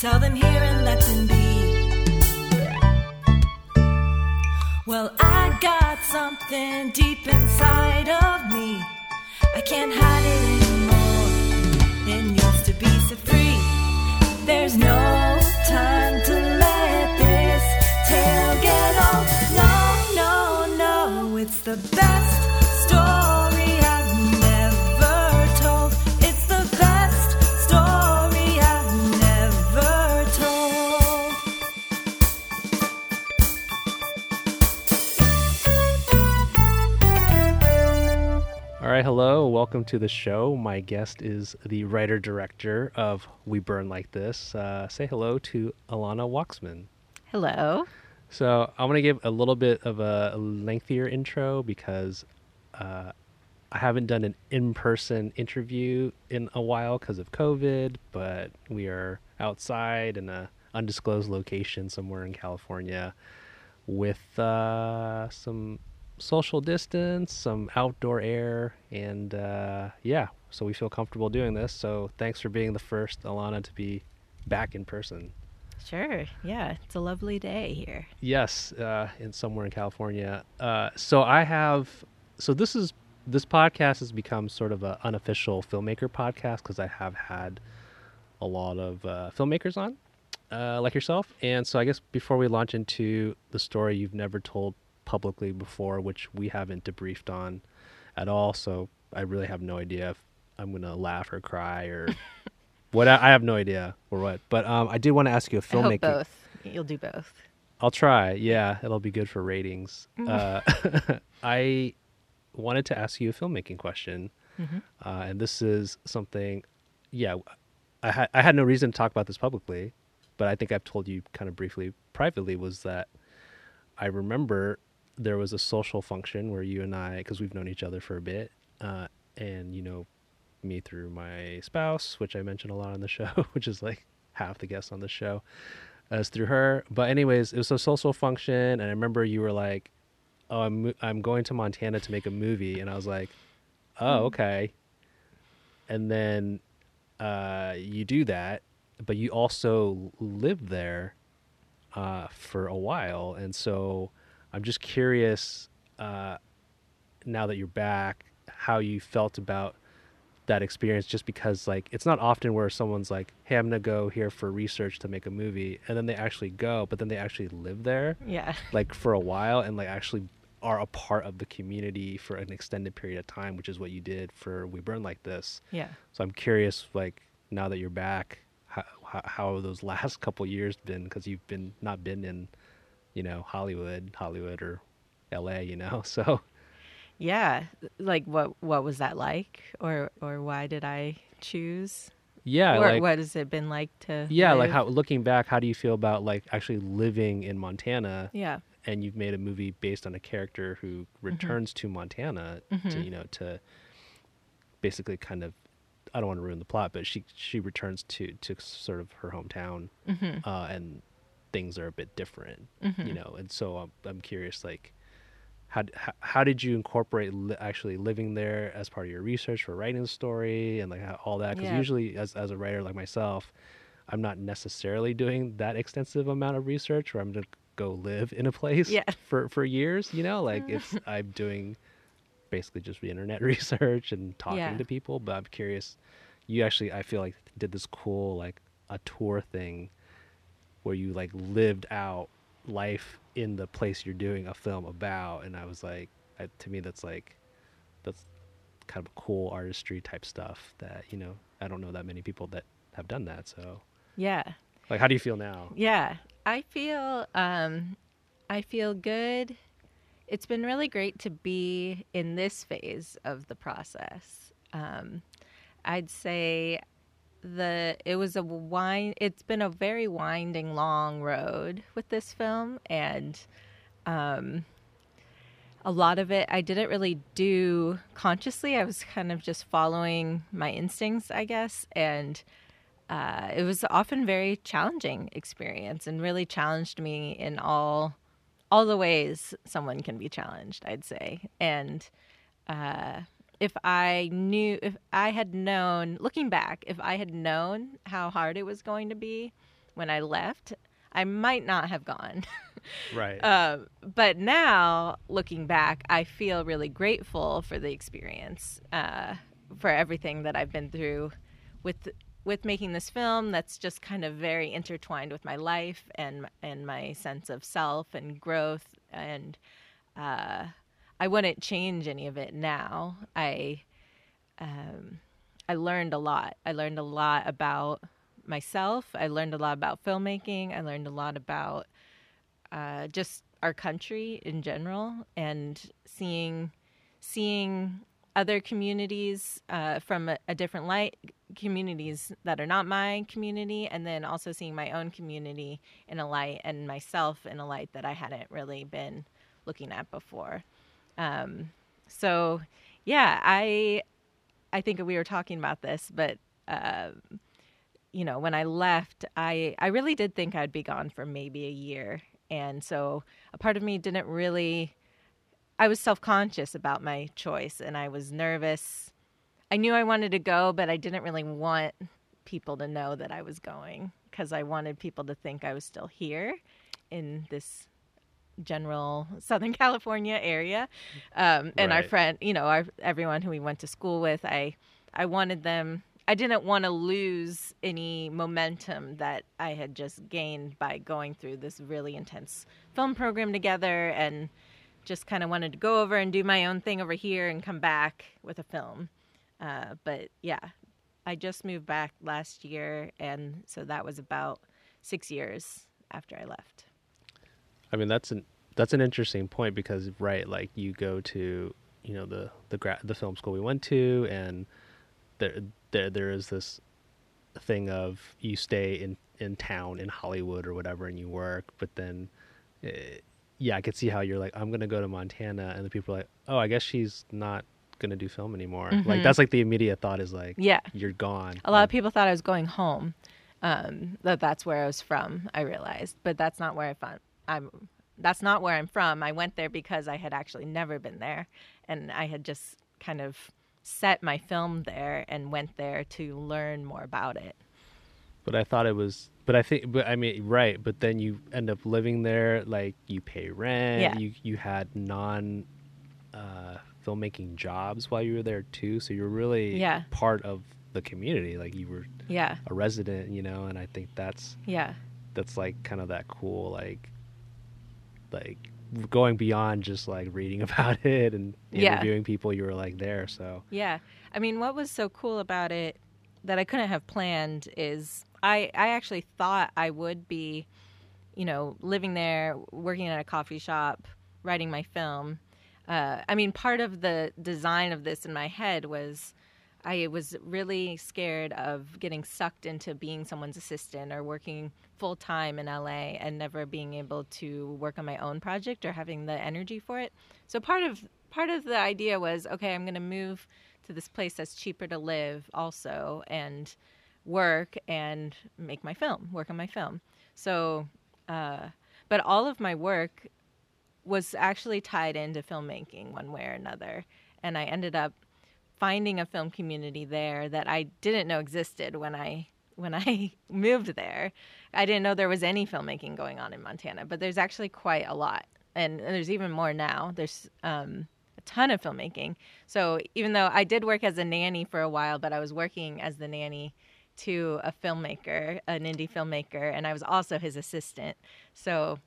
Tell them here and let them be. Well, I got something deep inside of me. I can't hide it anymore. It needs to be set free. There's no welcome to the show. My guest is the writer director of We Burn Like This. Uh, say hello to Alana Waxman. Hello. So I'm gonna give a little bit of a lengthier intro because uh, I haven't done an in-person interview in a while because of COVID, but we are outside in a undisclosed location somewhere in California with uh, some social distance, some outdoor air, and uh, yeah, so we feel comfortable doing this. So thanks for being the first Alana to be back in person. Sure. Yeah, it's a lovely day here. Yes, uh, in somewhere in California. Uh, so I have. So this is this podcast has become sort of an unofficial filmmaker podcast because I have had a lot of uh, filmmakers on, uh, like yourself. And so I guess before we launch into the story you've never told publicly before, which we haven't debriefed on at all, so I really have no idea if I'm gonna laugh or cry or what. I, I have no idea or what. But um, I did want to ask you a filmmaking. both. You'll do both. I'll try. Yeah, it'll be good for ratings. Uh, I wanted to ask you a filmmaking question, Mhm. uh, and this is something. Yeah, I had I had no reason to talk about this publicly, but I think I've told you kind of briefly privately. Was that I remember there was a social function where you and I, because we've known each other for a bit, uh, and you know me through my spouse, which I mentioned a lot on the show, which is like half the guests on the show as through her. But anyways, it was a social function, and I remember you were like, "Oh, I'm I'm going to Montana to make a movie," and I was like, "Oh, okay." And then uh, you do that, but you also live there uh, for a while, and so I'm just curious uh, now that you're back, how you felt about that experience just because like it's not often where someone's like hey i'm gonna go here for research to make a movie and then they actually go but then they actually live there Yeah. like for a while and like actually are a part of the community for an extended period of time which is what you did for we burn like this Yeah. so i'm curious like now that you're back how, how, how have those last couple years been because you've been not been in you know hollywood hollywood or la you know so Yeah. Like what what was that like or or why did I choose? yeah or like what has it been like to Yeah, like how looking back, how do you feel about like actually living in Montana Yeah. and you've made a movie based on a character who returns to Montana to Mhm. you know to basically kind of I don't want to ruin the plot, but she she returns to to sort of her hometown Mhm. uh, and things are a bit different, Mhm. you know. And so I'm I'm curious like how, how, how did you incorporate li- actually living there as part of your research for writing the story and like how, all that? Because Yeah. usually, as, as a writer like myself, I'm not necessarily doing that extensive amount of research where I'm going to go live in a place Yeah. for, for years, you know, like it's, I'm doing basically just the internet research and talking Yeah. to people. But I'm curious, you actually, I feel like did this cool, like a tour thing where you like lived out life in the place you're doing a film about and i was like I, to me that's like that's kind of cool artistry type stuff that you know i don't know that many people that have done that so Yeah. like how do you feel now Yeah. I feel um I feel good. It's been really great to be in this phase of the process. Um I'd say the it was a wind it's been a very winding long road with this film and um a lot of it I didn't really do consciously. I was kind of just following my instincts, I guess, and uh, it was often very challenging experience and really challenged me in all all the ways someone can be challenged i'd say and uh, if i knew if i had known looking back if i had known how hard it was going to be when I left, I might not have gone. Right. Um, but now, looking back, I feel really grateful for the experience, uh, for everything that I've been through with with making this film. That's just kind of very intertwined with my life and and my sense of self and growth. And uh, I wouldn't change any of it now. I um, I learned a lot. I learned a lot about myself. I learned a lot about filmmaking. I learned a lot about uh, just our country in general and seeing seeing other communities uh, from a, a, different light communities that are not my community and then also seeing my own community in a light and myself in a light that i hadn't really been looking at before um, so yeah i i think we were talking about this but uh, you know when i left i i really did think i'd be gone for maybe a year and so a part of me didn't really, I was self conscious about my choice and I was nervous. I knew I wanted to go, but I didn't really want people to know that I was going because I wanted people to think I was still here in this general Southern California area. Um, and right. our friend, you know, our everyone who we went to school with, I I wanted them I didn't want to lose any momentum that I had just gained by going through this really intense film program together and just kind of wanted to go over and do my own thing over here and come back with a film. Uh, but yeah, I just moved back last year, and so that was about six years after I left. I mean, that's an that's an interesting point because right, like you go to you know the the gra- the film school we went to, and there there there is this thing of you stay in in town in Hollywood or whatever and you work, but then uh, yeah, I could see how you're like I'm gonna go to Montana, and the people are like, oh, I guess she's not gonna do film anymore. Mm-hmm. Like that's like the immediate thought is like, yeah, you're gone. A lot of people thought I was going home. Um, that that's where I was from. I realized, but that's not where I found. I'm. That's not where I'm from. I went there because I had actually never been there, and I had just kind of set my film there and went there to learn more about it. But I thought it was but I think but I mean right, but then you end up living there like you pay rent, yeah. you you had non uh, filmmaking jobs while you were there too, so you're really yeah. part of the community like you were yeah a resident you know and i think that's yeah that's like kind of that cool like like going beyond just like reading about it and interviewing yeah. people you were like there so. Yeah. I mean what was so cool about it that i couldn't have planned is i i actually thought i would be you know living there working at a coffee shop writing my film. Uh, i mean part of the design of this in my head was I was really scared of getting sucked into being someone's assistant or working full time in LA and never being able to work on my own project or having the energy for it. So part of part of the idea was okay, I'm going to move to this place that's cheaper to live also and work and make my film, work on my film. So, uh, but all of my work was actually tied into filmmaking one way or another, and I ended up finding a film community there that I didn't know existed when I when I moved there. I didn't know there was any filmmaking going on in Montana, but there's actually quite a lot, and, there's even more now. There's um, a ton of filmmaking. So even though I did work as a nanny for a while, but I was working as the nanny to a filmmaker, an indie filmmaker, and I was also his assistant. So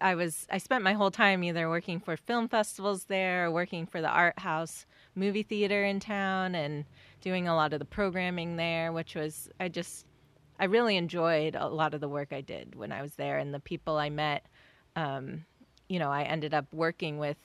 I was I spent my whole time either working for film festivals there, or working for the art house movie theater in town and doing a lot of the programming there, which was I just I really enjoyed a lot of the work I did when I was there and the people I met. Um, you know, I ended up working with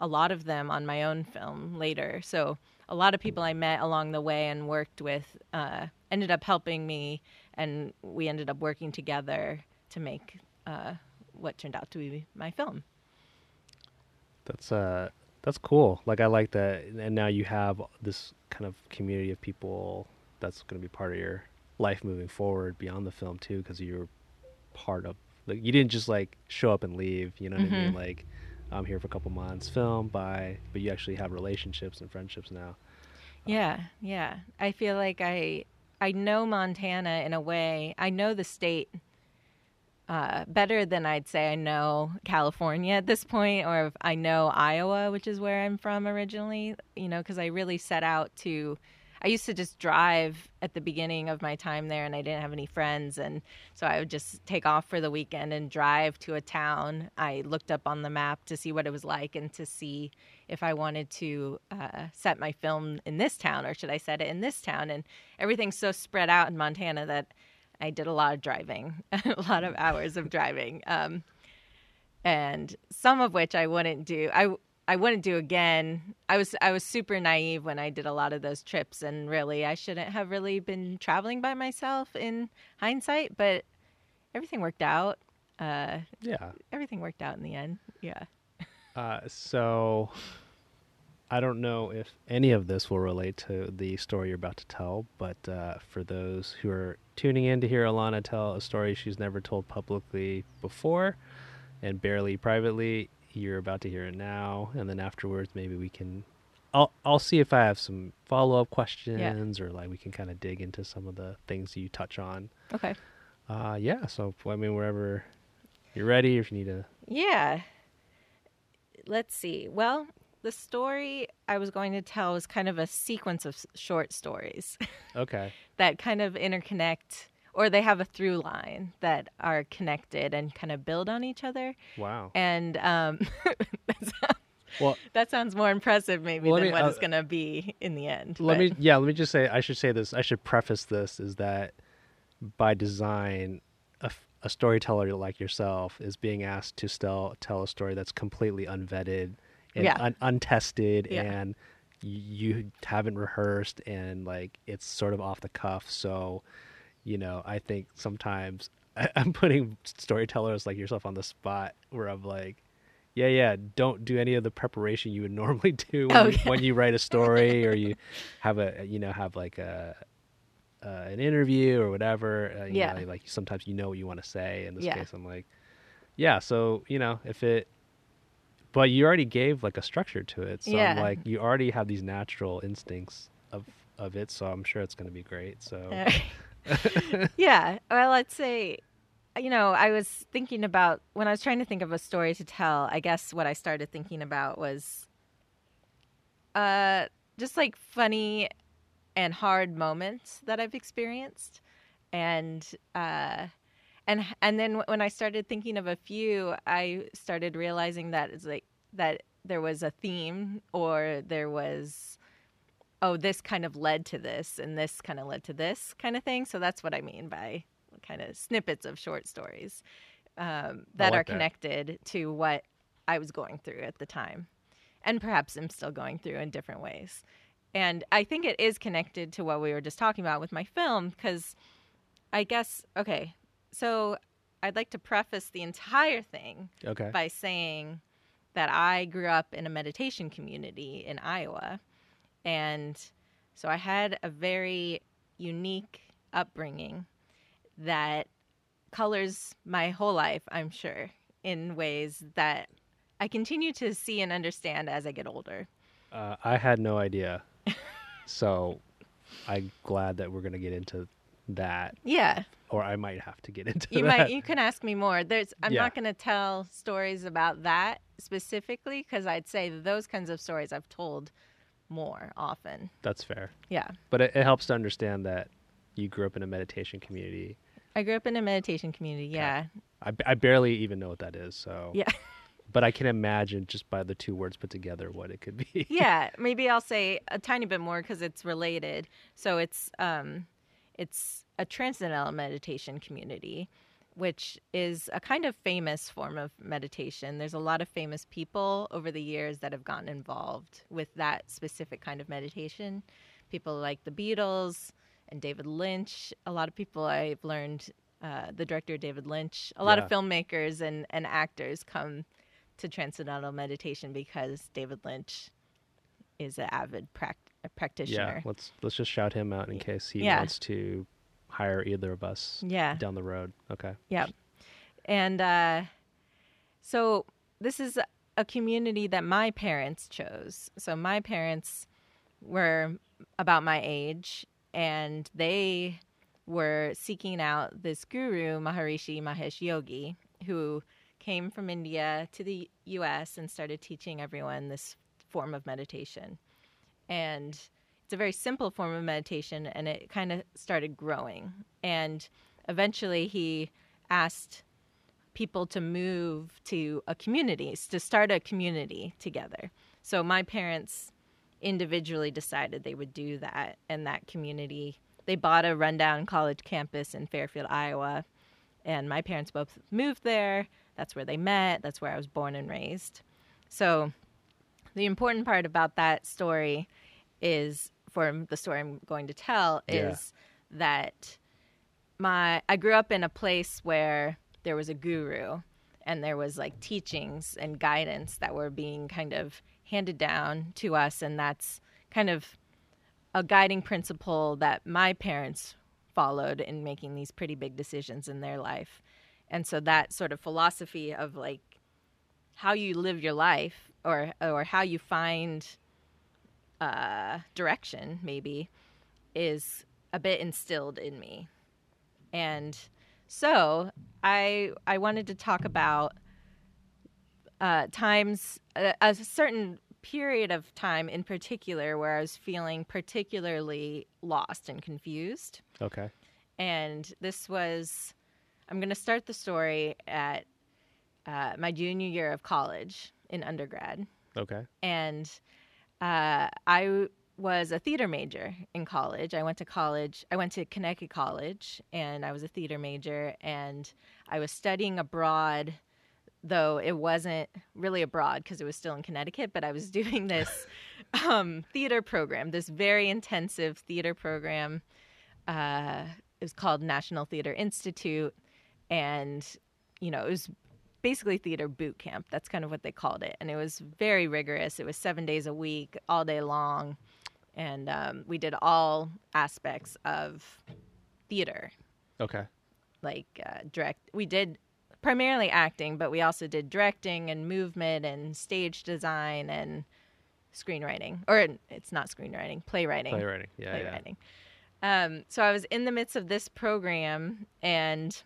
a lot of them on my own film later. So a lot of people I met along the way and worked with uh, ended up helping me, and we ended up working together to make uh, what turned out to be my film. That's uh, that's cool. Like I like that, and now you have this kind of community of people that's going to be part of your life moving forward beyond the film too, because you're part of. Like you didn't just like show up and leave. You know what mm-hmm. I mean? Mm-hmm. Like I'm here for a couple months, film, bye. But you actually have relationships and friendships now. Yeah, yeah. I feel like I I know Montana in a way. I know the state uh, better than I'd say I know California at this point, or I know Iowa, which is where I'm from originally. You know, because I really set out to. I used to just drive at the beginning of my time there, and I didn't have any friends, and so I would just take off for the weekend and drive to a town. I looked up on the map to see what it was like and to see if I wanted to uh, set my film in this town or should I set it in this town. And everything's so spread out in Montana that I did a lot of driving, a lot of hours of driving, um, and some of which I wouldn't do. I I wouldn't do again. I was I was super naive when I did a lot of those trips, and really I shouldn't have really been traveling by myself in hindsight. But everything worked out. Uh, Yeah. everything worked out in the end. Yeah. Uh, so I don't know if any of this will relate to the story you're about to tell, but uh, for those who are tuning in to hear Alana tell a story she's never told publicly before and barely privately, you're about to hear it now, and then afterwards maybe we can. I'll I'll see if I have some follow up questions or like we can kind of dig into some of the things you touch on. Okay. Uh, yeah. So I mean, wherever you're ready, if you need to. Yeah. Let's see. Well, the story I was going to tell is kind of a sequence of short stories Okay. that kind of interconnect or they have a through line that are connected and kind of build on each other. Wow. And um, that, sounds, Well, that sounds more impressive maybe Well, than me- what uh, it's going to be in the end. let but- me yeah let me just say i should say this i should preface this is that by design a storyteller like yourself is being asked to still tell a story that's completely unvetted and Yeah. un- untested Yeah. and you haven't rehearsed and like it's sort of off the cuff so you know i think sometimes I, i'm putting storytellers like yourself on the spot where i'm like yeah, yeah. Don't do any of the preparation you would normally do when, you, Okay. when you write a story or you have a, you know, have like a, uh, an interview or whatever. Uh, you Yeah. Know, like sometimes you know what you want to say. In this Yeah. case, I'm like, yeah. So you know, if it, but you already gave like a structure to it. So Yeah. like, you already have these natural instincts of of it. So I'm sure it's going to be great. So yeah. Well, let's say, you know, I was thinking about when I was trying to think of a story to tell. I guess what I started thinking about was, uh, just like funny and hard moments that I've experienced, and uh, and and then when I started thinking of a few, I started realizing that it's like that there was a theme or there was oh, this kind of led to this and this kind of led to this kind of thing. So that's what I mean by kind of snippets of short stories um, that like are that. connected to what I was going through at the time. And perhaps I'm still going through in different ways. And I think it is connected to what we were just talking about with my film because I guess, okay, so I'd like to preface the entire thing okay. by saying that I grew up in a meditation community in Iowa. And so I had a very unique upbringing that colors my whole life, I'm sure, in ways that I continue to see and understand as I get older. Uh, I had no idea. so I'm glad that we're going to get into that, Yeah, or I might have to get into you that. might you can ask me more. There's I'm Yeah. not going to tell stories about that specifically because I'd say those kinds of stories I've told more often. That's fair. Yeah. But it, it helps to understand that you grew up in a meditation community. I grew up in a meditation community. Yeah. I barely even know what that is. So, Yeah. but I can imagine just by the two words put together what it could be. yeah. Maybe I'll say a tiny bit more because it's related. So it's um, it's a transcendental meditation community, which is a kind of famous form of meditation. There's a lot of famous people over the years that have gotten involved with that specific kind of meditation. People like the Beatles and David Lynch. A lot of people I've learned, uh, the director David Lynch, a lot of filmmakers and, and actors come to transcendental meditation because David Lynch is an avid prac- yeah. practitioner. Let's let's just shout him out in case he Yeah. wants to hire either of us Yeah. down the road. Okay. Yeah. And uh, so this is a community that my parents chose. So my parents were about my age and they were seeking out this guru, Maharishi Mahesh Yogi, who came from India to the US and started teaching everyone this form of meditation. And it's a very simple form of meditation, and it kind of started growing. And eventually, he asked people to move to a community, to start a community together. So my parents individually decided they would do that, and that community they bought a rundown college campus in Fairfield, Iowa, and my parents both moved there. That's where they met. That's where I was born and raised. So the important part about that story is for the story I'm going to tell Yeah. is that my I grew up in a place where there was a guru and there was like teachings and guidance that were being kind of handed down to us and that's kind of a guiding principle that my parents followed in making these pretty big decisions in their life. And so that sort of philosophy of like how you live your life or or how you find uh, direction maybe is a bit instilled in me. And so I I wanted to talk about uh, times a, a certain period of time in particular where I was feeling particularly lost and confused. Okay. And this was I'm going to start the story at uh, my junior year of college in undergrad Okay. and uh, I was a theater major in college. I went to college. I went to Connecticut College, and I was a theater major. And I was studying abroad, though it wasn't really abroad because it was still in Connecticut. But I was doing this um, theater program, this very intensive theater program. Uh, it was called National Theater Institute, and you know it was basically theater boot camp. That's kind of what they called it. And it was very rigorous. It was seven days a week, all day long. And um, we did all aspects of theater, Okay. like uh, direct. We did primarily acting, but we also did directing and movement and stage design and screenwriting. Or it's not screenwriting, playwriting Playwriting. Yeah. Yeah. playwriting. Um, so I was in the midst of this program, and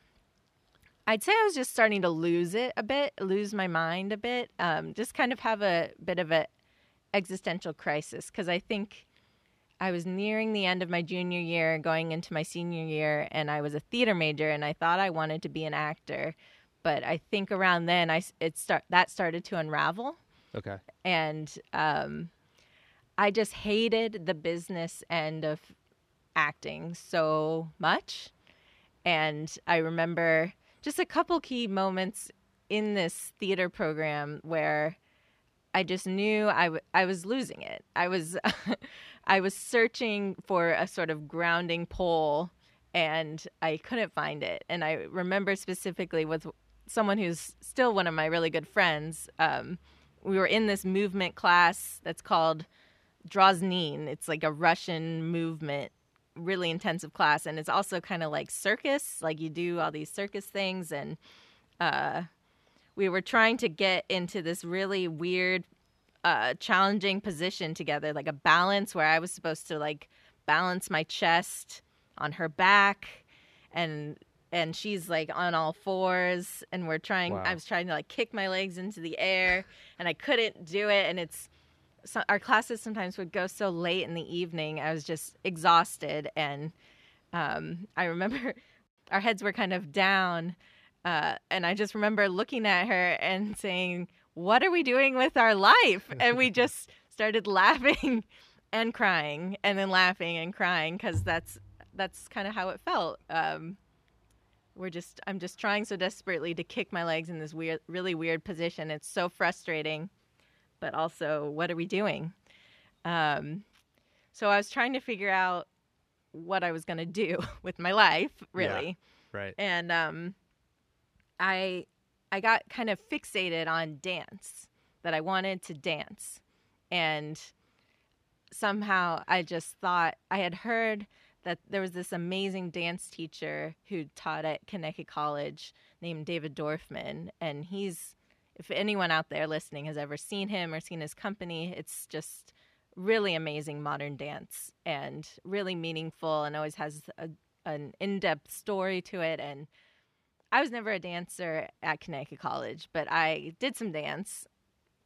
I'd say I was just starting to lose it a bit, lose my mind a bit, um, just kind of have a bit of a existential crisis because I think I was nearing the end of my junior year, going into my senior year, and I was a theater major, and I thought I wanted to be an actor, but I think around then I it start that started to unravel Okay. and um, I just hated the business end of acting so much. And I remember just a couple key moments in this theater program where I just knew I, w- I was losing it. I was I was searching for a sort of grounding pole and I couldn't find it. And I remember specifically with someone who's still one of my really good friends. Um, we were in this movement class that's called Droznin. It's like a Russian movement, really intensive class, and it's also kind of like circus. Like you do all these circus things, and uh, we were trying to get into this really weird, uh, challenging position together, like a balance where I was supposed to like balance my chest on her back, and and she's like on all fours, and we're trying. Wow. I was trying to like kick my legs into the air, and I couldn't do it, and it's so our classes sometimes would go so late in the evening. I was just exhausted, and um, I remember our heads were kind of down, uh, and I just remember looking at her and saying, "What are we doing with our life?" And we just started laughing and crying, and then laughing and crying because that's that's kind of how it felt. Um, we're just I'm just trying so desperately to kick my legs in this weird, really weird position. It's so frustrating but also what are we doing? Um, so I was trying to figure out what I was going to do with my life, really. Right. And um, I I got kind of fixated on dance that I wanted to dance, and somehow I just thought I had heard that there was this amazing dance teacher who taught at Connecticut College named David Dorfman, and he's if anyone out there listening has ever seen him or seen his company, it's just really amazing modern dance and really meaningful and always has a, an in-depth story to it. And I was never a dancer at Connecticut College, but I did some dance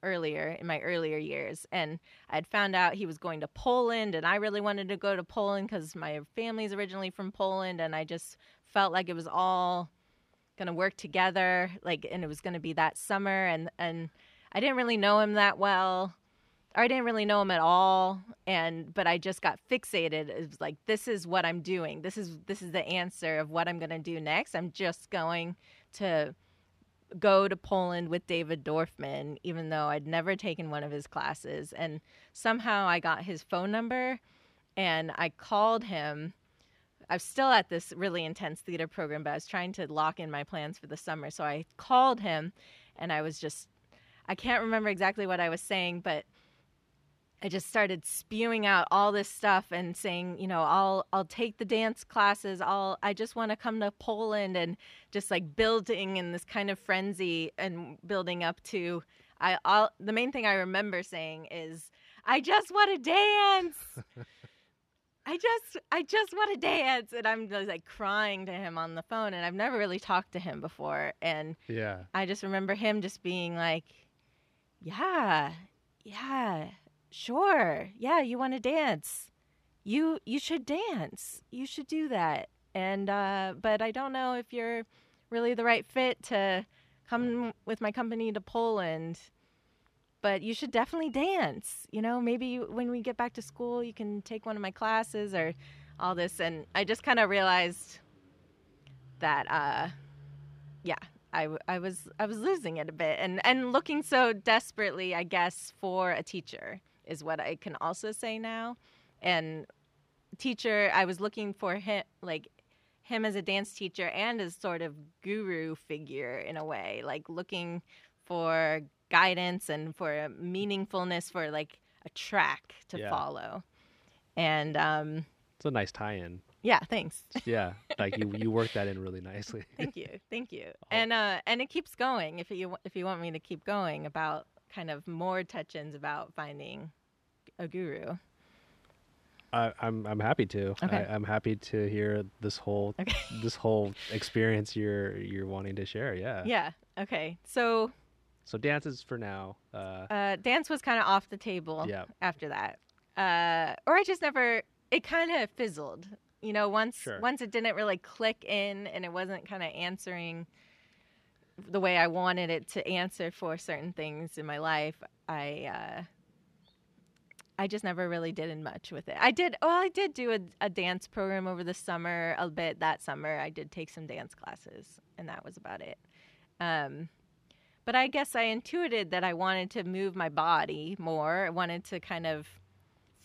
earlier in my earlier years. And I had found out he was going to Poland and I really wanted to go to Poland cuz my family's originally from Poland and I just felt like it was all going to work together like and it was going to be that summer and and I didn't really know him that well or I didn't really know him at all and but I just got fixated. It was like this is what I'm doing. This is this is the answer of what I'm going to do next. I'm just going to go to Poland with David Dorfman even though I'd never taken one of his classes. And somehow I got his phone number and I called him I was still at this really intense theater program, but I was trying to lock in my plans for the summer. So I called him and I was just, I can't remember exactly what I was saying, but I just started spewing out all this stuff and saying, you know, I'll I'll take the dance classes. I'll I just want to come to Poland and just like building in this kind of frenzy and building up to I all the main thing I remember saying is I just want to dance. I just I just want to dance and I'm like crying to him on the phone and I've never really talked to him before and Yeah. I just remember him just being like, "Yeah, yeah, sure, yeah, you want to dance? You you should dance. You should do that." And uh, but I don't know if you're really the right fit to come with my company to Poland. But you should definitely dance. You know, maybe you, when we get back to school, you can take one of my classes or all this. And I just kind of realized that, uh, yeah, I, I was I was losing it a bit and and looking so desperately I guess for a teacher is what I can also say now and teacher I was looking for him like him as a dance teacher and as sort of guru figure in a way like looking for guidance and for a meaningfulness for like a track to Yeah. follow and um It's a nice tie-in. yeah thanks Yeah, like you you work that in really nicely. thank you thank you and uh and it keeps going if you if you want me to keep going about kind of more touch-ins about finding a guru I, I'm I'm happy to. Okay. I, I'm happy to hear this whole Okay. this whole experience you're you're wanting to share. Yeah. yeah okay so So dances for now. Uh, uh dance was kind of off the table Yeah. after that uh or i just never it kind of fizzled you know once Sure. once it didn't really click in and it wasn't kind of answering the way i wanted it to answer for certain things in my life i uh I just never really did much with it. I did, well, I did do a, a dance program over the summer a bit that summer. I did take some dance classes, and that was about it. Um, but I guess I intuited that I wanted to move my body more. I wanted to kind of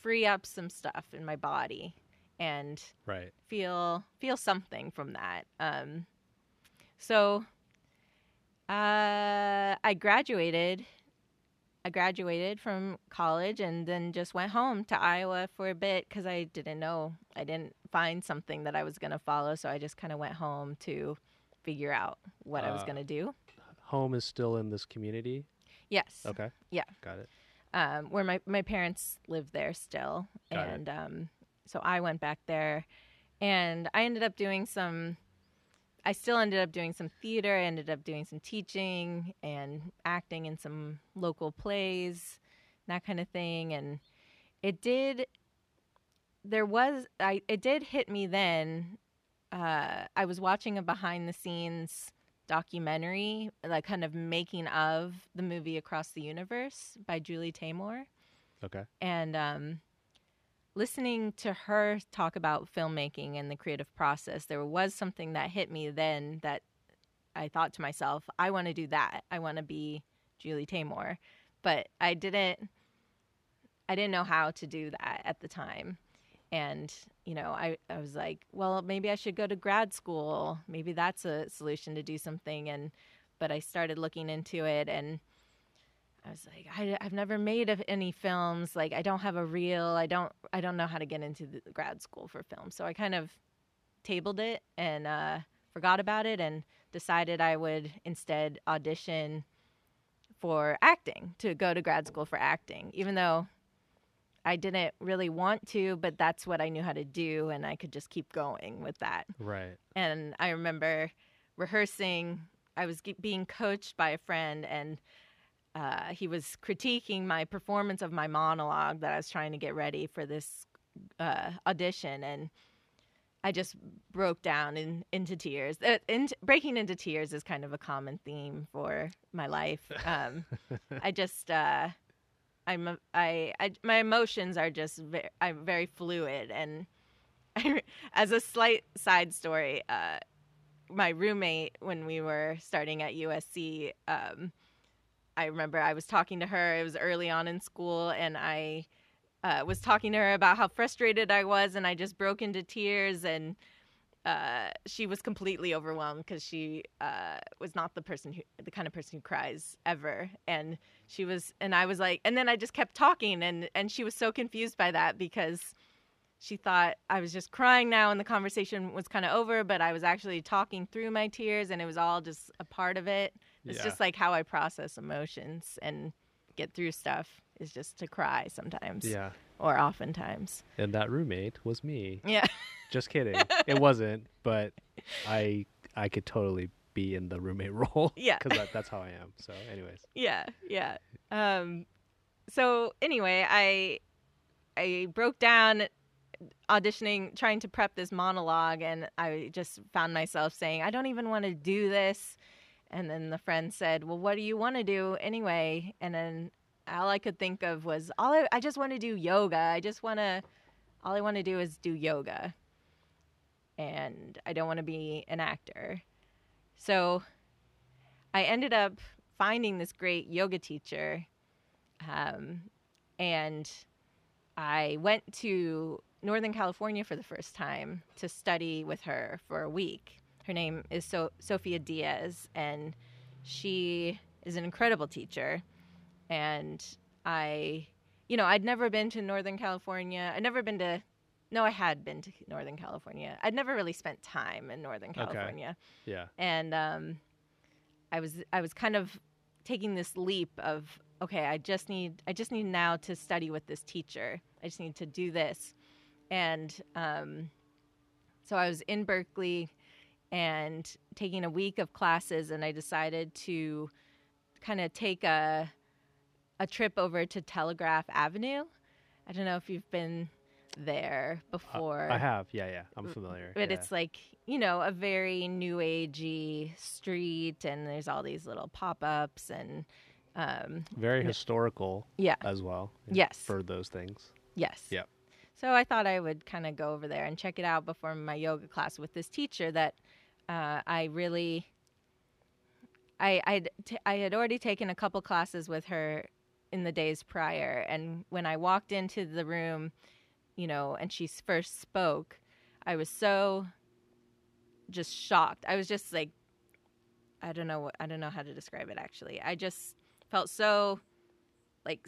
free up some stuff in my body and right. feel feel something from that. Um, so uh, I graduated. I graduated from college and then just went home to Iowa for a bit because I didn't know I didn't find something that I was going to follow. So I just kind of went home to figure out what I was Uh, going to do. Home is still in this community. Yes. Okay. Yeah. Got it. um, where my, my parents live there still. Got it. and um, so I went back there and I ended up doing some, I still ended up doing some theater. I ended up doing some teaching and acting in some local plays, that kind of thing. And it did, there was, I, it did hit me then. Uh, I was watching a behind the scenes documentary, like kind of making of the movie Across the Universe by Julie Taymor. Okay. And um, listening to her talk about filmmaking and the creative process, there was something that hit me then that I thought to myself, I want to do that. I want to be Julie Taymor. But I didn't I didn't know how to do that at the time. And, you know, I, I was like, well, maybe I should go to grad school. Maybe that's a solution to do something. And, but I started looking into it and I was like, I, I've never made any films. Like, I don't have a reel. I don't, I don't know how to get into the grad school for film. So I kind of tabled it and uh, forgot about it and decided I would instead audition for acting to go to grad school for acting, even though I didn't really want to, but that's what I knew how to do, and I could just keep going with that. Right. And I remember rehearsing. I was ge- being coached by a friend, and uh, he was critiquing my performance of my monologue that I was trying to get ready for this uh, audition, and I just broke down in, into tears. Uh, in, breaking into tears is kind of a common theme for my life. Um, I just, uh, I'm, I, I, my emotions are just, very, I'm very fluid. And as a slight side story, uh, my roommate when we were starting at USC, um, I remember I was talking to her. It was early on in school, and I uh, was talking to her about how frustrated I was, and I just broke into tears. And uh, she was completely overwhelmed because she uh, was not the person who, the kind of person who cries ever. And she was, and I was like, and then I just kept talking, and and she was so confused by that because she thought I was just crying now and the conversation was kind of over, but I was actually talking through my tears and it was all just a part of it. It's Yeah. just like how I process emotions and get through stuff is just to cry sometimes. Yeah. Or oftentimes. And that roommate was me. Yeah. Just kidding. it wasn't, but I I could totally be in the roommate role. Yeah. Because that, that's how I am. So, anyways. yeah. Yeah. Um so anyway, I I broke down auditioning trying to prep this monologue and I just found myself saying, I don't even want to do this. And then the friend said, Well, what do you want to do anyway? And then all I could think of was all I, I just want to do yoga. I just want to all I want to do is do yoga. And I don't want to be an actor. So I ended up finding this great yoga teacher. Um, and I went to Northern California for the first time to study with her for a week. Her name is so- Sophia Diaz, and she is an incredible teacher. And I, you know, I'd never been to Northern California. I'd never been to, no, I had been to Northern California. I'd never really spent time in Northern California Okay. Yeah. and um, I was I was kind of taking this leap of okay, I just need I just need now to study with this teacher. I just need to do this, and um, so I was in Berkeley and taking a week of classes, and I decided to kind of take a a trip over to Telegraph Avenue. I don't know if you've been there before I have. Yeah, yeah. I'm familiar. but yeah. it's like you know a very new agey street and there's all these little pop-ups and um very historical yeah as well. Yes. For those things. yes Yeah. so i thought i would kind of go over there and check it out before my yoga class with this teacher that uh, i really i I'd t- i had already taken a couple classes with her in the days prior and when i walked into the room you know and she first spoke i was so just shocked. I was just like i don't know what i don't know how to describe it actually. I just felt so like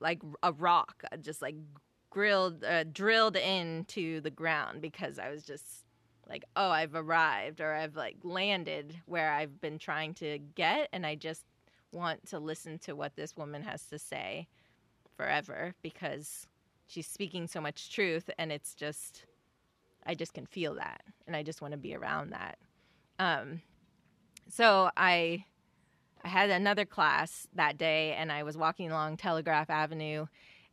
like a rock uh, just like grilled uh, drilled into the ground because i was just like oh i've arrived or i've like landed where i've been trying to get and i just want to listen to what this woman has to say forever because she's speaking so much truth and it's just i just can feel that and i just want to be around that. Um so i I had another class that day and I was walking along Telegraph Avenue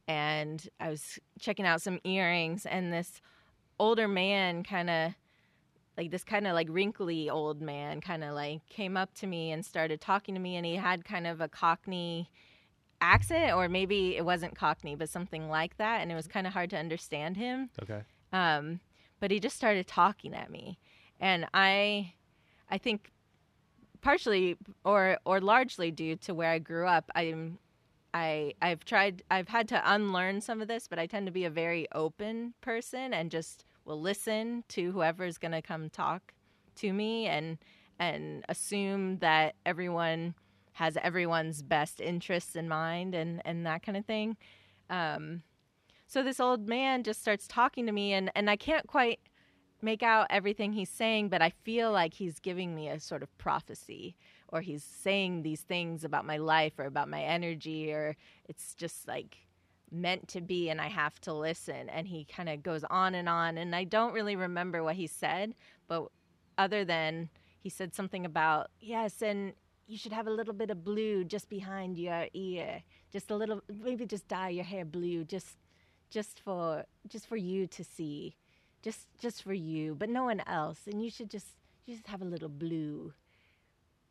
and I was checking out some earrings and this older man kind of like this kind of like wrinkly old man kind of like came up to me and started talking to me and he had kind of a cockney accent or maybe it wasn't cockney but something like that and it was kind of hard to understand him Okay. um, but he just started talking at me and i i think partially or or largely due to where i grew up i'm i i've tried i've had to unlearn some of this but i tend to be a very open person and just will listen to whoever's going to come talk to me and and assume that everyone has everyone's best interests in mind and and that kind of thing um so this old man just starts talking to me and and I can't quite make out everything he's saying but I feel like he's giving me a sort of prophecy or he's saying these things about my life or about my energy or it's just like meant to be and I have to listen. And he kind of goes on and on. And I don't really remember what he said, but other than he said something about, yes, and you should have a little bit of blue just behind your ear. Just a little, maybe just dye your hair blue, just just for just for you to see just just for you but no one else and you should just you just have a little blue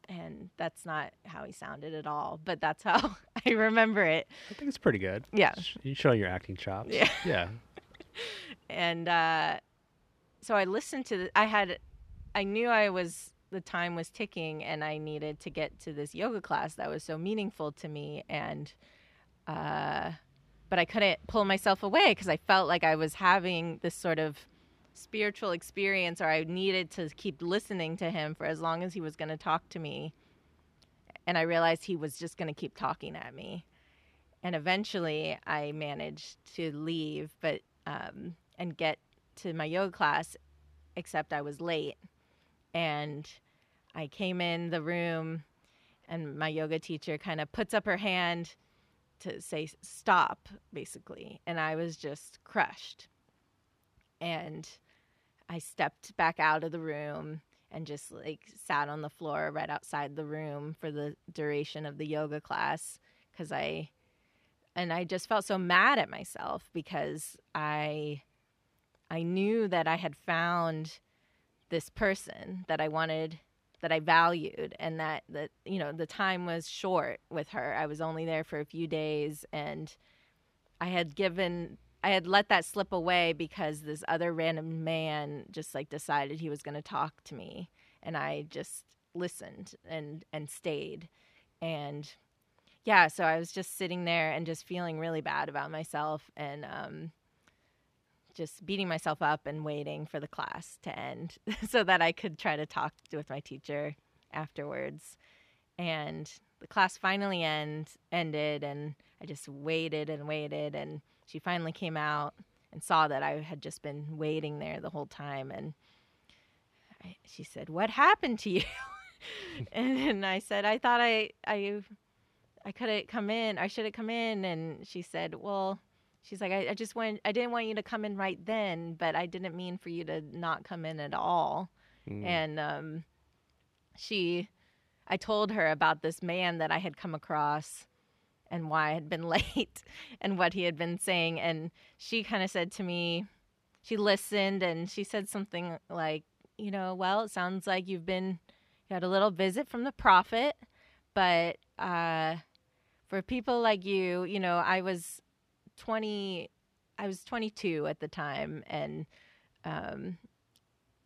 and that's not how he sounded at all but that's how i remember it I think it's pretty good. Yeah. You show your acting chops. Yeah. Yeah. and uh so i listened to the, i had i knew i was the time was ticking and i needed to get to this yoga class that was so meaningful to me and uh but i couldn't pull myself away because i felt like i was having this sort of spiritual experience or i needed to keep listening to him for as long as he was going to talk to me. And i realized he was just going to keep talking at me. And eventually I managed to leave, but um, and get to my yoga class, except I was late, and I came in the room, and my yoga teacher kind of puts up her hand to say stop, basically, and I was just crushed, and I stepped back out of the room and just like sat on the floor right outside the room for the duration of the yoga class because I and I just felt so mad at myself because I I knew that I had found this person that I wanted that I valued and that that you know the time was short with her. I was only there for a few days and I had given I had let that slip away because this other random man just like decided he was going to talk to me and I just listened and and stayed and yeah, so I was just sitting there and just feeling really bad about myself and um, just beating myself up and waiting for the class to end so that I could try to talk with my teacher afterwards. And the class finally end, ended, and I just waited and waited. And she finally came out and saw that I had just been waiting there the whole time. And I, she said, What happened to you? and, I said, I thought I, I I couldn't come in. I should have come in. And she said, Well, she's like, I, I just went, I didn't want you to come in right then, but I didn't mean for you to not come in at all. Mm. And um, she, I told her about this man that I had come across and why I had been late and what he had been saying. And she kind of said to me, she listened and she said something like, you know, well, it sounds like you've been, you had a little visit from the prophet, but, uh, for people like you, you know, I was 20, I was 22 at the time, and um,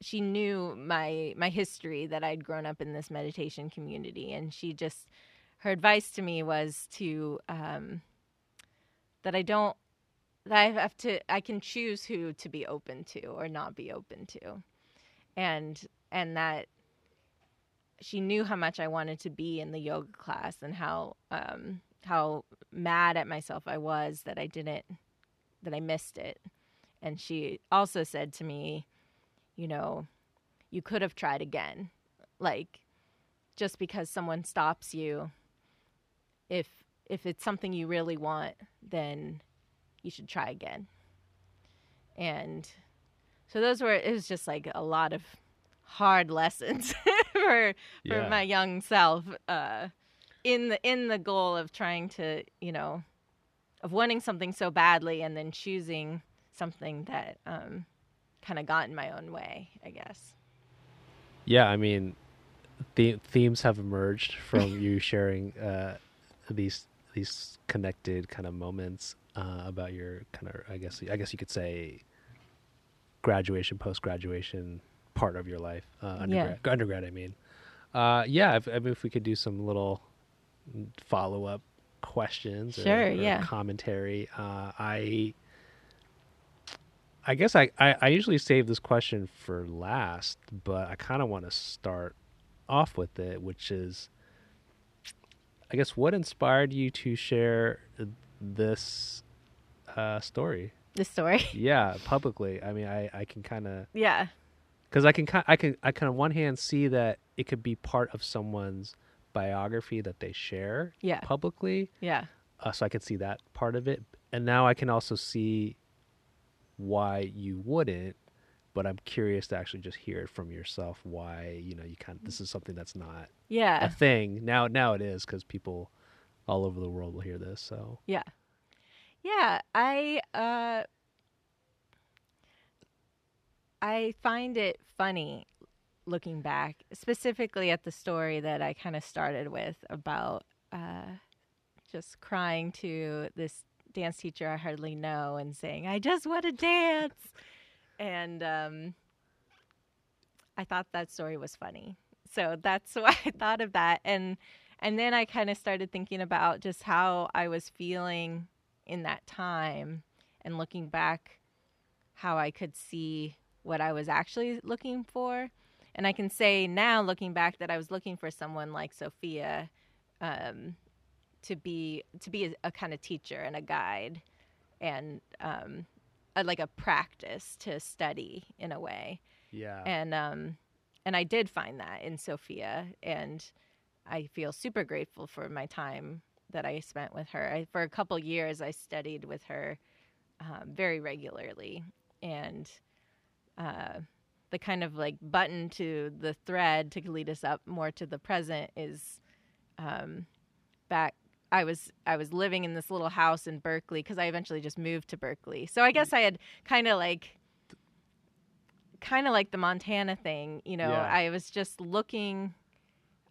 she knew my my history that I'd grown up in this meditation community, and she just her advice to me was to um, that I don't that I have to I can choose who to be open to or not be open to, and and that she knew how much I wanted to be in the yoga class and how um, how mad at myself I was that I didn't that I missed it. And she also said to me, you know, you could have tried again. Like just because someone stops you if if it's something you really want, then you should try again. And so those were it was just like a lot of hard lessons for for Yeah. my young self uh in the in the goal of trying to you know of wanting something so badly and then choosing something that um kind of got in my own way i guess Yeah, I mean, the themes have emerged from you sharing uh, these these connected kind of moments uh, about your kind of I guess I guess you could say graduation, post graduation part of your life, uh, undergrad, undergrad. I mean, uh, yeah. If, I mean, if we could do some little follow up questions, or, Sure, or yeah. commentary. Uh, I I guess I, I, I usually save this question for last, but I kind of want to start off with it, which is I guess what inspired you to share this uh, story? the story Yeah, publicly. I mean, I, I can kind of yeah because I can I can I can on one hand see that it could be part of someone's biography that they share Yeah. publicly, yeah uh, so I could see that part of it. and now I can also see why you wouldn't. But I'm curious to actually just hear it from yourself. Why you know you kind of this is something that's not a thing now. Now it is because people all over the world will hear this. So Yeah. Yeah, I uh I find it funny looking back, specifically at the story that I kind of started with about uh just crying to this dance teacher I hardly know and saying, "I just want to dance." And um I thought that story was funny. So that's why I thought of that and and then I kind of started thinking about just how I was feeling in that time and looking back how I could see what I was actually looking for. And I can say now, looking back, that I was looking for someone like Sophia um, to be to be a, a kind of teacher and a guide, and um, a, like a practice to study in a way. Yeah, and um and I did find that in Sophia and I feel super grateful for my time that I spent with her. I, for a couple years I studied with her um, very regularly. And uh the kind of like button to the thread to lead us up more to the present is um back I was I was living in this little house in Berkeley because I eventually just moved to Berkeley. So I guess I had kind of like kind of like the Montana thing, you know, Yeah. I was just looking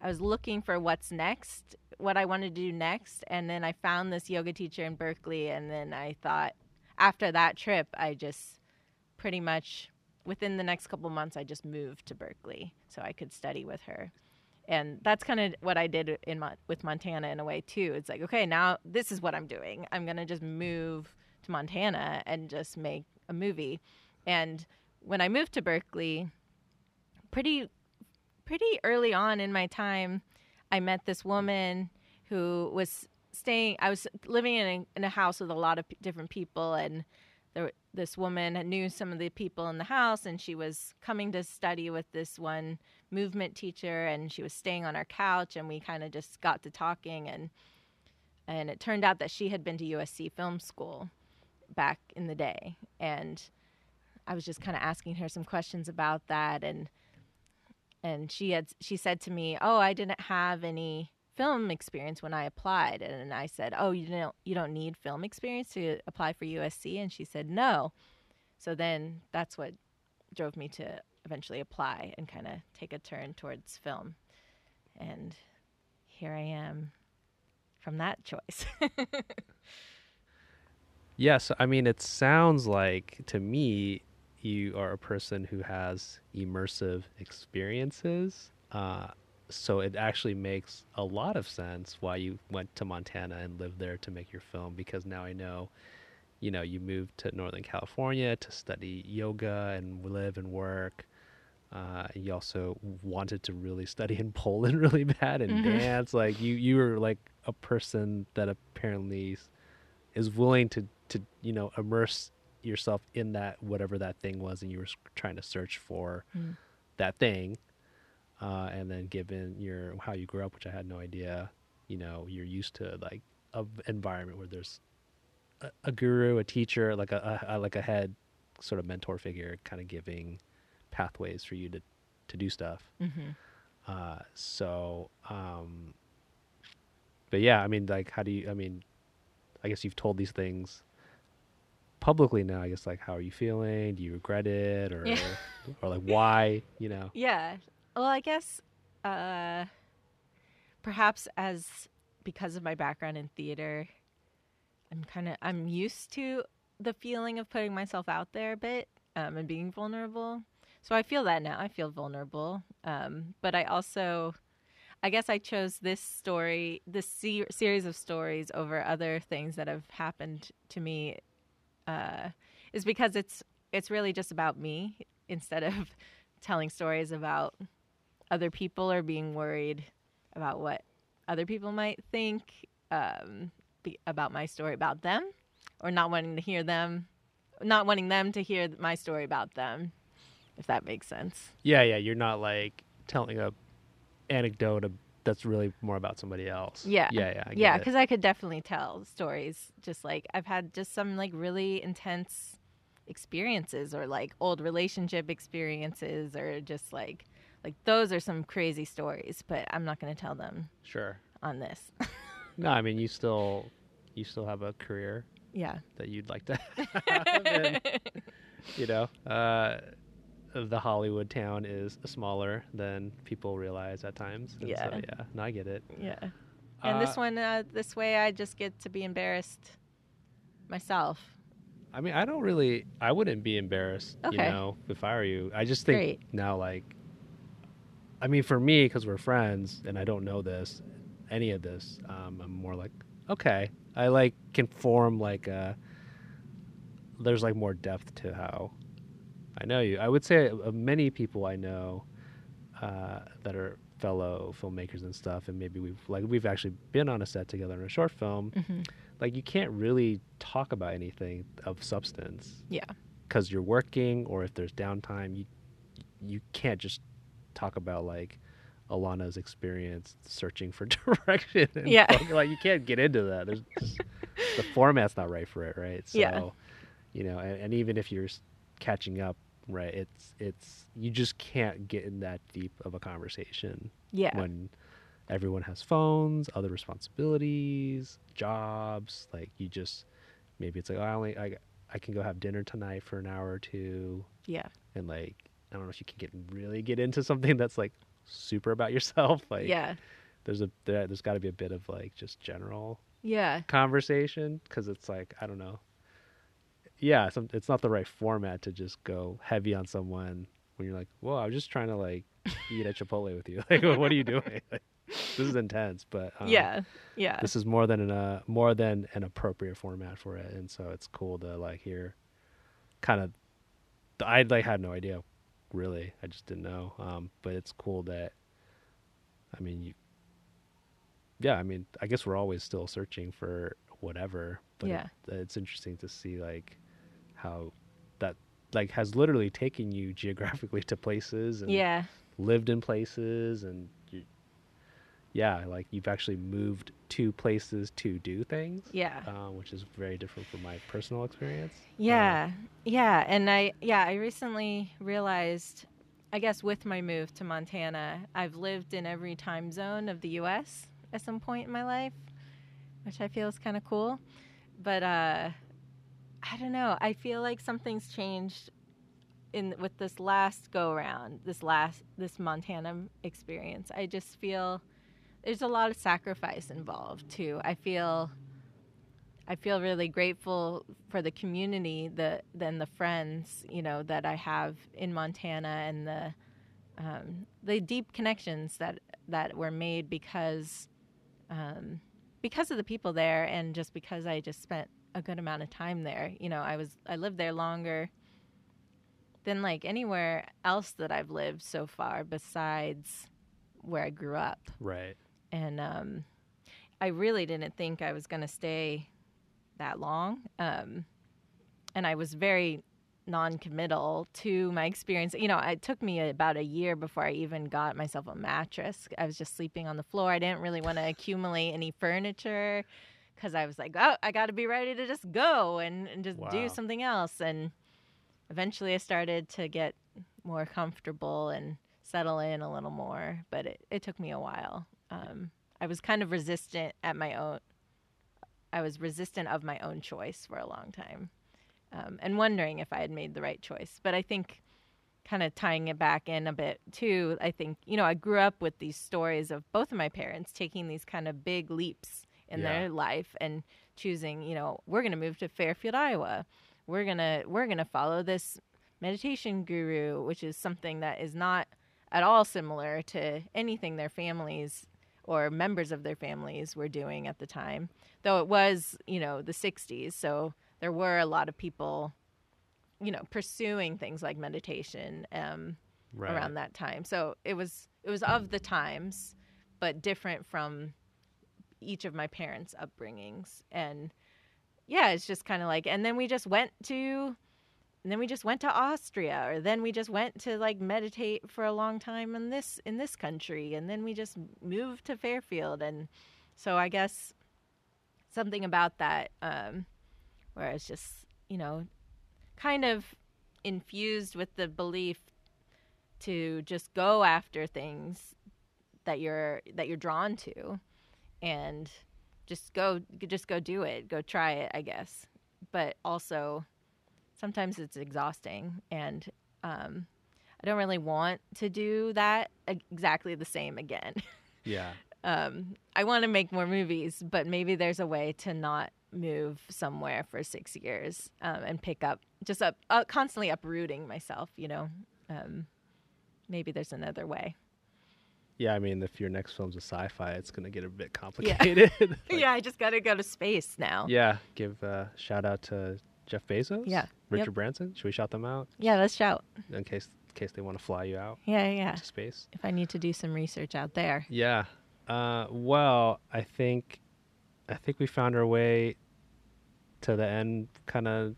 I was looking for what's next, what I wanted to do next, and then I found this yoga teacher in Berkeley and then I thought after that trip I just pretty much within the next couple months I just moved to Berkeley so I could study with her. And that's kind of what I did in Mon- with Montana in a way too. It's like, okay, now this is what I'm doing. I'm going to just move to Montana and just make a movie. And when I moved to Berkeley, pretty pretty early on in my time, I met this woman who was staying. I was living in a, in a house with a lot of p- different people, and there, this woman knew some of the people in the house, and she was coming to study with this one movement teacher, and she was staying on our couch, and we kind of just got to talking, and and it turned out that she had been to USC Film School back in the day, and I was just kind of asking her some questions about that, and and she had she said to me, "Oh, I didn't have any film experience when I applied." And I said, "Oh, you don't you don't need film experience to apply for USC?" And she said, "No." So then that's what drove me to eventually apply and kind of take a turn towards film. And here I am from that choice. Yes, I mean it sounds like to me you are a person who has immersive experiences. Uh, so it actually makes a lot of sense why you went to Montana and lived there to make your film because now I know, you know, you moved to Northern California to study yoga and live and work. Uh, you also wanted to really study in Poland really bad and Mhm. dance. Like you, you were like a person that apparently is willing to to you know immerse yourself in that whatever that thing was, and you were trying to search for Mm. that thing. Uh, and then given your how you grew up, which I had no idea, you know, you're used to like a environment where there's a, a guru, a teacher, like a, a, like a head sort of mentor figure, kind of giving pathways for you to to do stuff. hmm Uh, so, um, but yeah, I mean, like, how do you? I mean, I guess you've told these things publicly now. I guess, like, how are you feeling? Do you regret it, or Yeah. or like why? You know? Yeah. Well, I guess uh, perhaps as because of my background in theater, I'm kind of I'm used to the feeling of putting myself out there a bit um, and being vulnerable. So I feel that now. I feel vulnerable, um, but I also, I guess I chose this story, this se- series of stories over other things that have happened to me, uh, is because it's it's really just about me instead of telling stories about other people or being worried about what other people might think um, about my story about them or not wanting to hear them not wanting them to hear my story about them if that makes sense Yeah, yeah. You're not like telling a anecdote that's really more about somebody else. Yeah. Yeah, yeah. I yeah, because I could definitely tell stories. Just like I've had just some like really intense experiences, or like old relationship experiences, or just like like those are some crazy stories. But I'm not going to tell them Sure. on this. No, I mean you still you still have a career yeah. that you'd like to have. and, you know, uh, the Hollywood town is smaller than people realize at times. And Yeah. So, yeah. No, I get it. Yeah. And this Uh, one, uh, this way, I just get to be embarrassed myself. I mean, I don't really. I wouldn't be embarrassed. okay. You know, if I were you. I just think Great. now, like, I mean, for me, because we're friends and I don't know this, any of this, um, I'm more like, okay, I like can form like a. There's like more depth to how I know you. I would say uh, many people I know uh, that are fellow filmmakers and stuff, and maybe we've like we've actually been on a set together in a short film. Mm-hmm. Like you can't really talk about anything of substance Yeah. because you're working or if there's downtime you you can't just talk about like Alana's experience searching for direction and Yeah. fuck- like you can't get into that there's just, the format's not right for it right so Yeah. you know and, and even if you're catching up right it's it's you just can't get in that deep of a conversation Yeah. when everyone has phones, other responsibilities, jobs. Like you just maybe it's like oh, I only I I can go have dinner tonight for an hour or two, Yeah. and like I don't know if you can get really get into something that's like super about yourself. Like yeah. there's a there, there's got to be a bit of like just general Yeah. conversation because it's like I don't know. Yeah, some, it's not the right format to just go heavy on someone when you're like, "Whoa, I was just trying to like eat at Chipotle with you. Like, what are you doing? Like, this is intense." But um, yeah. Yeah. this is more than an uh, more than an appropriate format for it, and so it's cool to like hear, kind of. I like had no idea, really. I just didn't know. Um, but it's cool that. I mean, you. Yeah, I mean, I guess we're always still searching for whatever, but Yeah. it, it's interesting to see like how that like has literally taken you geographically to places and yeah. lived in places and yeah like you've actually moved to places to do things Yeah. uh, which is very different from my personal experience Yeah. Yeah. And I, yeah, I recently realized, I guess with my move to Montana, I've lived in every time zone of the U.S. at some point in my life, which I feel is kind of cool. But, uh, I don't know. I feel like something's changed in with this last go around, this last this Montana experience. I just feel there's a lot of sacrifice involved too. I feel I feel really grateful for the community, the then the friends, you know, that I have in Montana and the um, the deep connections that that were made because um, because of the people there and just because I just spent a good amount of time there. You know, I was I lived there longer than like anywhere else that I've lived so far besides where I grew up right and um, I really didn't think I was going to stay that long. Um, and I was very non-committal to my experience. You know, it took me about a year before I even got myself a mattress. I was just sleeping on the floor. I didn't really want to accumulate any furniture because I was like, oh, I got to be ready to just go and, and just Wow. do something else. And eventually I started to get more comfortable and settle in a little more, but it, it took me a while. Um, I was kind of resistant at my own. I was resistant of my own choice for a long time, um, and wondering if I had made the right choice. But I think, kind of tying it back in a bit too. I think you know I grew up with these stories of both of my parents taking these kind of big leaps in Yeah. their life and choosing. You know, we're going to move to Fairfield, Iowa. We're gonna we're gonna follow this meditation guru, which is something that is not at all similar to anything their families or members of their families were doing at the time. Though it was, you know, the 60s, so there were a lot of people, you know, pursuing things like meditation um, right around that time. So it was it was of the times, but different from each of my parents' upbringings. And yeah, it's just kind of like, and then we just went to and then we just went to Austria, or then we just went to like meditate for a long time in this in this country, and then we just moved to Fairfield, and so I guess something about that, um, where it's just you know, kind of infused with the belief to just go after things that you're that you're drawn to, and just go just go do it, go try it, I guess, but also sometimes it's exhausting and um, i don't really want to do that exactly the same again Yeah. um, i want to make more movies but maybe there's a way to not move somewhere for six years um, and pick up just up uh, constantly uprooting myself you know um, maybe there's another way Yeah, I mean, if your next film's a sci-fi, it's gonna get a bit complicated. Like, yeah i just gotta go to space now Yeah. Give a shout out to Jeff Bezos. Yeah. Richard Yep. Branson. Should we shout them out yeah let's shout in case in case they want to fly you out yeah yeah to space? if i need to do some research out there Yeah. Uh, well, I think I think we found our way to the end kind of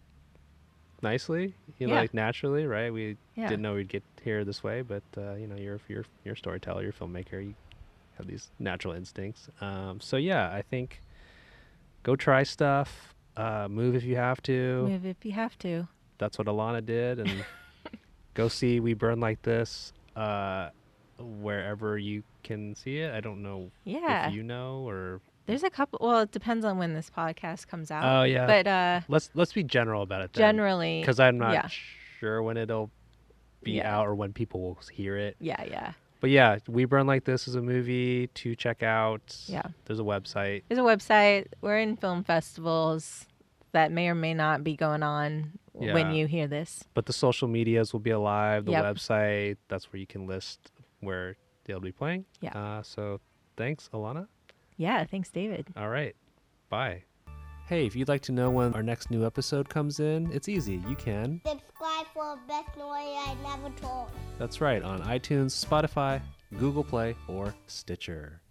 nicely, you know, Yeah. like naturally, right? We yeah didn't know we'd get here this way, but uh, you know, you're you're you're a storyteller, you're a filmmaker, you have these natural instincts. Um, so yeah, I think go try stuff, uh, move if you have to. move if you have to That's what Alana did, and go see We Burn Like This uh, wherever you can see it. I don't know yeah if you know or There's a couple. Well, it depends on when this podcast comes out. oh yeah. But uh, let's let's be general about it. generally, because I'm not yeah. sure when it'll be Yeah. out or when people will hear it. yeah, yeah, But yeah, We Burn Like This is a movie to check out. yeah. There's a website. There's a website. We're in film festivals that may or may not be going on Yeah. when you hear this. But the social medias will be alive. The Yep. website, that's where you can list where they'll be playing. Yeah. Uh, so thanks, Alana. Yeah, thanks, David. All right. Bye. Hey, if you'd like to know when our next new episode comes in, it's easy. You can. Subscribe for the best story I never told. That's right, on iTunes, Spotify, Google Play, or Stitcher.